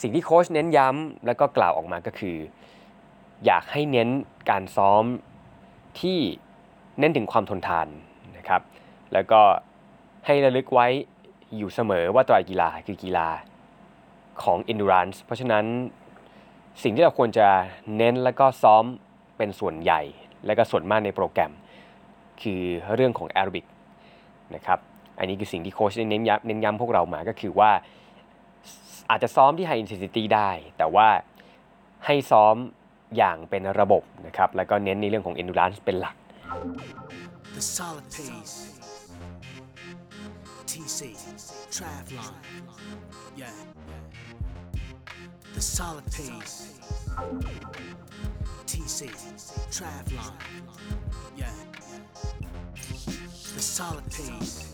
สิ่งที่โค้ชเน้นย้ำแล้วก็กล่าวออกมาก็คือ อยากให้เน้นการซ้อมที่เน้นถึงความทนทานนะครับ แล้วก็ให้ระลึกไว้อยู่เสมอว่าตรายกีฬาคือกีฬาของ endurance เพราะฉะนั้นสิ่งที่เราควรจะเน้นแล้วก็ซ้อมเป็นส่วนใหญ่ และก็ส่วนมากในโปรแกรม คือเรื่องของแอโรบิกนะครับ อันนี้คือสิ่งที่โค้ชเน้นย้ำเน้นย้ำพวกเรามาก็คือว่า อาจจะซ้อมที่ high intensity ได้ แต่ว่าให้ซ้อมอย่างเป็นระบบนะครับ แล้วก็เน้นในเรื่องของ endurance เป็นหลัก The solid pace. TC, Travlon. Yeah. The solid pace. TC, Travlon. Yeah. The solid pace.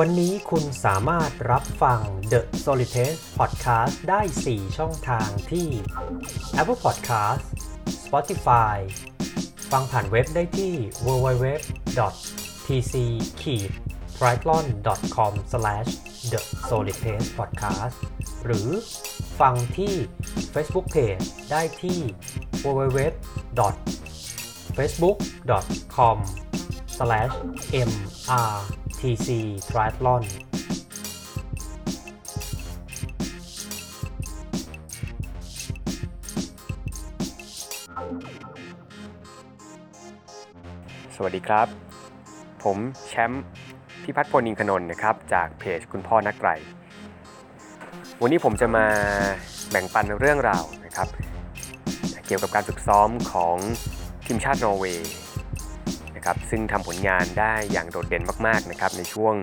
วันนี้คุณสามารถรับฟัง The Solid Pace Podcast ได้ 4 ช่องทางที่ Apple Podcast Spotify ฟังผ่านเว็บได้ที่ www tc t r i a l o n com the solid pace podcast หรือฟังที่ Facebook Page ได้ที่ www.facebook.com/mr TC triathlon สวัสดีครับ ผมแชมป์พิพัฒน์พลอินทนนท์นะครับ จากเพจคุณพ่อนักไกลวันนี้ผมจะมาแบ่งปันเรื่องราวนะครับ เกี่ยวกับการฝึกซ้อมของทีมชาตินอร์เวย์ นะครับซึ่งทำผลงานได้อย่างโดดเด่นมากๆนะครับในช่วง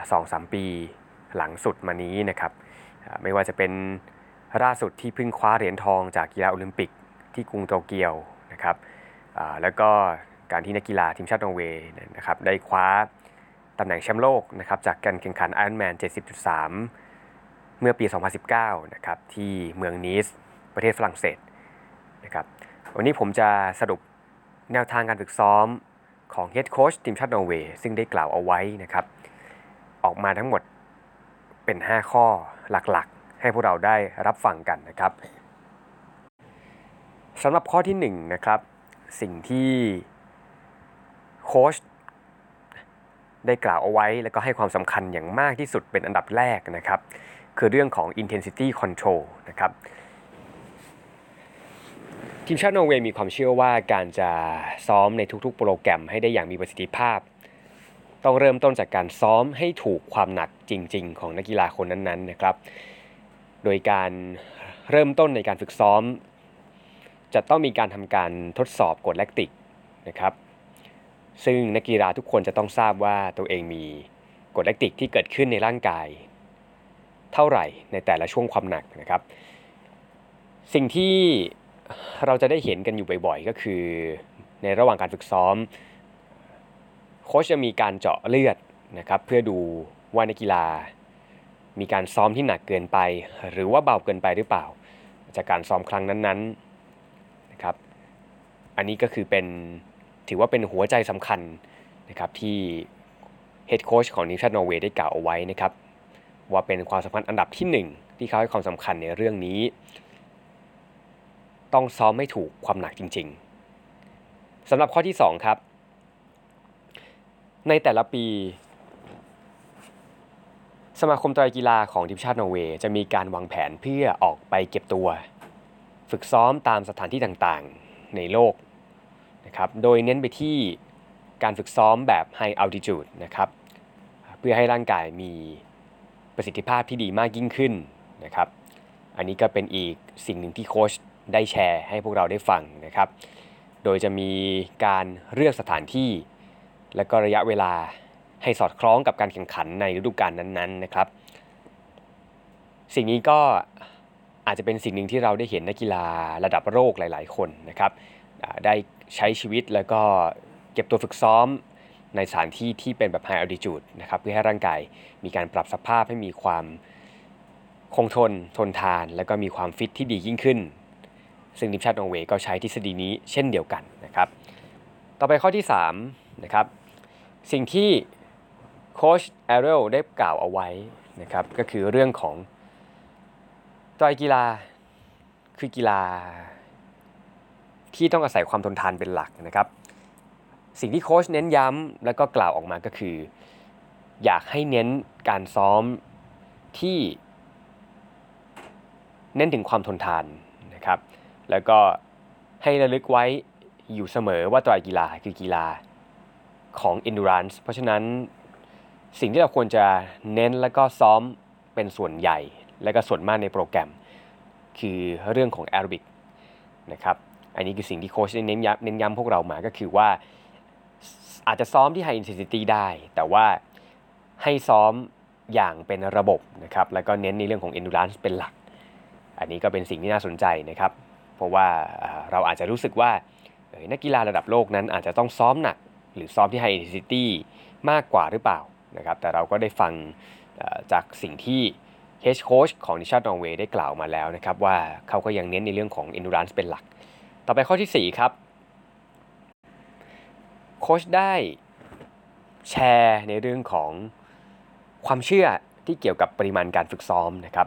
2-3 ปีหลังสุดมานี้นะครับไม่ว่าจะเป็นล่าสุดที่เพิ่งคว้าเหรียญทองจากกีฬาโอลิมปิกที่กรุงโตเกียวนะครับแล้วก็การที่นักกีฬาทีมชาตินอร์เวย์นะครับได้คว้าตำแหน่งแชมป์โลกนะครับจากการแข่งขัน Ironman 70.3 เมื่อปี 2019 นะครับที่เมืองนีซประเทศฝรั่งเศสนะครับวันนี้ผมจะสรุปแนวทางการฝึกซ้อม ของเฮดโค้ชทีมชาตินอร์เวย์ซึ่งได้กล่าวเอาไว้นะครับ ออกมาทั้งหมดเป็น 5 ข้อหลักๆ ให้พวกเราได้รับฟังกันนะครับสำหรับข้อที่1นะครับสิ่งที่โค้ชได้กล่าวเอาไว้ แล้วก็ให้ความสำคัญอย่างมากที่สุดเป็นอันดับแรกนะครับ คือเรื่องของ intensity control นะครับ ทีมชาตินอร์เวย์มีความเชื่อว่าการจะซ้อมในทุกๆ โปรแกรมให้ได้อย่างมีประสิทธิภาพ ต้องเริ่มต้นจากการซ้อมให้ถูกความหนักจริง ๆ ของนักกีฬาคนนั้นๆนะครับ โดยการเริ่มต้นในการฝึกซ้อม จะต้องมีการทำการทดสอบกรดแลคติกนะครับ ซึ่งนักกีฬาทุกคนจะต้องทราบว่าตัวเองมีกรดแลคติกที่เกิดขึ้นในร่างกาย เท่าไหร่ในแต่ละช่วงความหนักนะครับ สิ่งที่ เราจะได้เห็นกันอยู่บ่อยๆ ก็คือ ในระหว่างการฝึกซ้อมโค้ชจะมีการเจาะเลือดนะครับเพื่อดูว่านักกีฬา มีการซ้อมที่หนักเกินไป หรือว่าเบาเกินไปหรือเปล่า จากการซ้อมครั้งนั้นๆนะครับอันนี้ก็คือเป็นถือว่าเป็นหัวใจสำคัญนะครับที่เฮดโค้ชของทีมชาตินอร์เวย์ได้กล่าวเอาไว้นะครับว่าเป็นความสำคัญอันดับที่หนึ่งที่เขาให้ความสำคัญในเรื่องนี้ ต้องซ้อมไม่ถูกความหนักจริง ๆสำหรับข้อที่ 2 ครับ ในแต่ละปี สมาคมตรกีฬาของทีมชาตินอร์เวย์จะมีการวางแผนเพื่อออกไปเก็บตัว ฝึกซ้อมตามสถานที่ต่างๆในโลกนะครับโดยเน้นไปที่การฝึกซ้อมแบบ High Altitude นะครับเพื่อให้ร่างกายมีประสิทธิภาพที่ดีมากยิ่งขึ้นนะครับ อันนี้ก็เป็นอีกสิ่งหนึ่งที่โค้ช ได้แชร์ให้พวกเราได้ฟังนะครับ โดยจะมีการเลือกสถานที่ และก็ระยะเวลาให้สอดคล้องกับการแข่งขันในฤดูกาลนั้นๆนะครับ สิ่งนี้ก็อาจจะเป็นสิ่งหนึ่งที่เราได้เห็นนักกีฬาระดับโลกหลาย ๆ คนนะครับ ได้ใช้ชีวิตแล้วก็เก็บตัวฝึกซ้อมในสถานที่ที่เป็นแบบ high altitude นะครับเพื่อให้ร่างกายมีการปรับสภาพให้มีความคงทนทนทาน แล้วก็มีความฟิตที่ดียิ่งขึ้น ซึ่งทีมชาตินอร์เวย์ก็ใช้ทฤษฎีนี้เช่นเดียวกันนะครับ ต่อไปข้อที่3นะครับสิ่งที่โค้ชแอเรลได้กล่าวเอาไว้นะครับก็คือเรื่องของไตรกีฬาคือกีฬา ที่ต้องอาศัยความทนทานเป็นหลักนะครับ สิ่งที่โค้ชเน้นย้ำแล้วก็กล่าวออกมาก็คือ อยากให้เน้นการซ้อมที่ เน้นถึงความทนทานนะครับ แล้วก็ให้ระลึกไว้อยู่เสมอว่าตรกีฬาคือกีฬาของ endurance เพราะฉะนั้นสิ่งที่เราควรจะเน้นแล้วก็ซ้อมเป็นส่วนใหญ่ และก็ส่วนมากในโปรแกรม คือเรื่องของแอโรบิกนะครับอันนี้คือสิ่งที่โค้ชเน้นย้ำเน้นย้ำพวกเรามาก็คือว่าอาจจะซ้อมที่ high intensity ได้ แต่ว่าให้ซ้อมอย่างเป็นระบบนะครับแล้วก็เน้นในเรื่องของ endurance เป็นหลัก อันนี้ก็เป็นสิ่งที่น่าสนใจนะครับ เพราะว่าเราอาจจะรู้สึกว่านักกีฬาระดับโลกนั้นอาจจะต้องซ้อมหนัก หรือซ้อมที่ high intensity มากกว่าหรือเปล่านะครับแต่เราก็ได้ฟังจากสิ่งที่ Head Coach ของนิชาตินอร์เวย์ได้กล่าวมาแล้วนะครับว่าเขาก็ยังเน้นในเรื่องของ endurance เป็นหลัก ต่อไปข้อที่ 4 ครับโค้ชได้แชร์ในเรื่องของความเชื่อที่เกี่ยวกับปริมาณการฝึกซ้อมนะครับ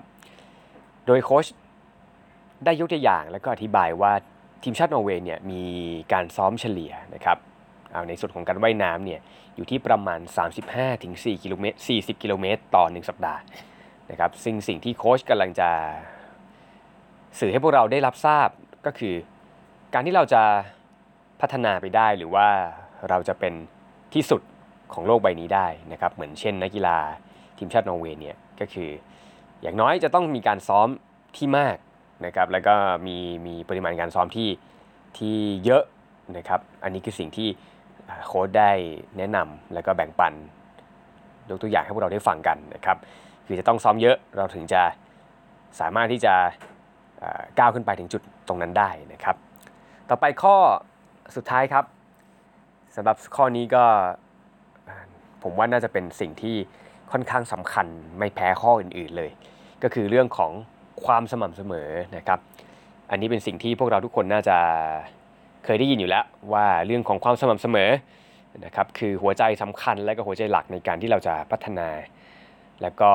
โดยโค้ช ได้ยกตัวอย่างแล้วก็อธิบายว่าทีมชาตินอร์เวย์เนี่ยมีการซ้อมเฉลี่ยนะครับเอาในส่วนของการว่ายน้ำเนี่ยอยู่ที่ประมาณ 35-4กิโลเมตร40 กิโลเมตรต่อ 1 สัปดาห์นะครับซึ่งสิ่งที่โค้ชกำลังจะสื่อให้พวกเราได้รับทราบก็คือ การที่เราจะพัฒนาไปได้หรือว่าเราจะเป็นที่สุดของโลกใบนี้ได้นะครับเหมือนเช่นนักกีฬาทีมชาตินอร์เวย์เนี่ยก็คือ อย่างน้อยจะต้องมีการซ้อมที่มาก นะครับแล้วก็มีมีปริมาณการซ้อมที่ที่เยอะนะครับอันนี้คือสิ่งที่โค้ชได้แนะนำแล้วก็แบ่งปันยกตัวอย่างให้พวกเราได้ฟังกันนะครับคือจะต้องซ้อมเยอะเราถึงจะสามารถที่จะก้าวขึ้นไปถึงจุดตรงนั้นได้นะครับ ต่อไปข้อสุดท้ายครับสำหรับข้อนี้ก็ผมว่าน่าจะเป็นสิ่งที่ค่อนข้างสำคัญไม่แพ้ข้ออื่นๆเลย ก็คือเรื่องของ ความสม่ำเสมอนะครับ อันนี้เป็นสิ่งที่พวกเราทุกคนน่าจะเคยได้ยินอยู่แล้วว่าเรื่องของความสม่ำเสมอนะครับคือหัวใจสำคัญและก็หัวใจหลักในการที่เราจะพัฒนา แล้วก็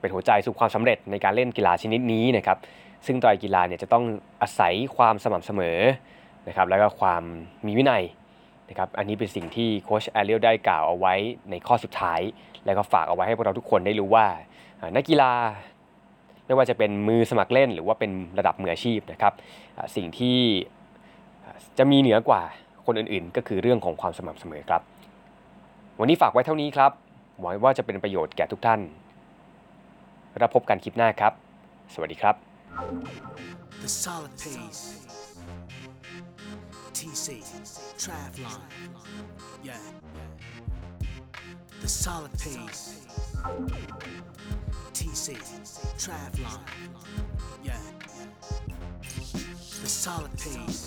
เป็นหัวใจสู่ความสำเร็จในการเล่นกีฬาชนิดนี้นะครับซึ่งต่อยกีฬาเนี่ยจะต้องอาศัยความสม่ำเสมอนะครับแล้วก็ความมีวินัยนะครับอันนี้เป็นสิ่งที่โค้ชแอเรียลได้กล่าวเอาไว้ในข้อสุดท้าย แล้วก็ฝากเอาไว้ให้พวกเราทุกคนได้รู้ว่านักกีฬา ไม่ว่าจะเป็นมือสมัครเล่น หรือว่าเป็นระดับมืออาชีพนะครับสิ่งที่จะมีเหนือกว่าคนอื่นๆ ก็คือเรื่องของความสม่ำเสมอครับ วันนี้ฝากไว้เท่านี้ครับหวังว่าจะเป็นประโยชน์แก่ทุกท่านแล้วพบกันคลิปหน้าครับ สวัสดีครับ The solid pace. TC, Travlon. Yeah. The solid pace. TC, Travlon. Yeah. The solid pace.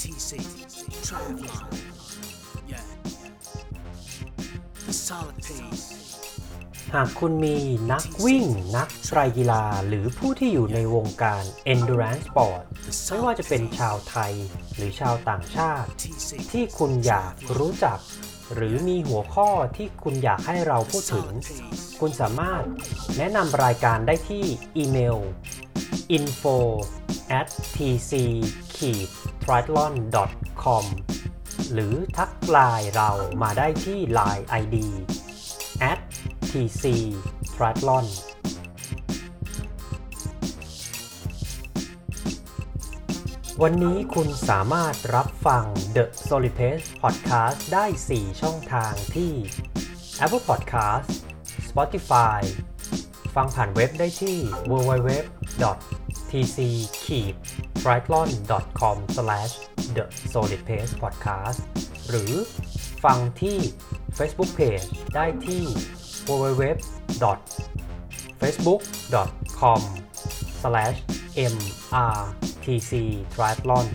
TC, Travlon. Yeah. The solid pace. หากคุณมีนักวิ่ง นักไตรกีฬา หรือผู้ที่อยู่ในวงการ endurance sport ไม่ว่าจะเป็นชาวไทยหรือชาวต่างชาติ TC, ที่คุณอยากรู้จัก หรือมีหัวข้อที่คุณอยากให้เราพูดถึง คุณสามารถแนะนำรายการได้ที่อีเมล info at tc t r i a t l o n com หรือทักไลน์เรามาได้ที่ Line ID at tc t r i a t l o n วันนี้คุณสามารถรับฟัง The s o l i p a c e Podcast ได้ 4 ช่องทางที่ Apple Podcast Spotify ฟังผ่านเว็บได้ที่ w w w t c k e e p b r i g h t l o n c o m t h e s o l i d p a g e p o d c a s t หรือฟังที่ Facebook Page ได้ที่ www facebook com mr TC Triathlon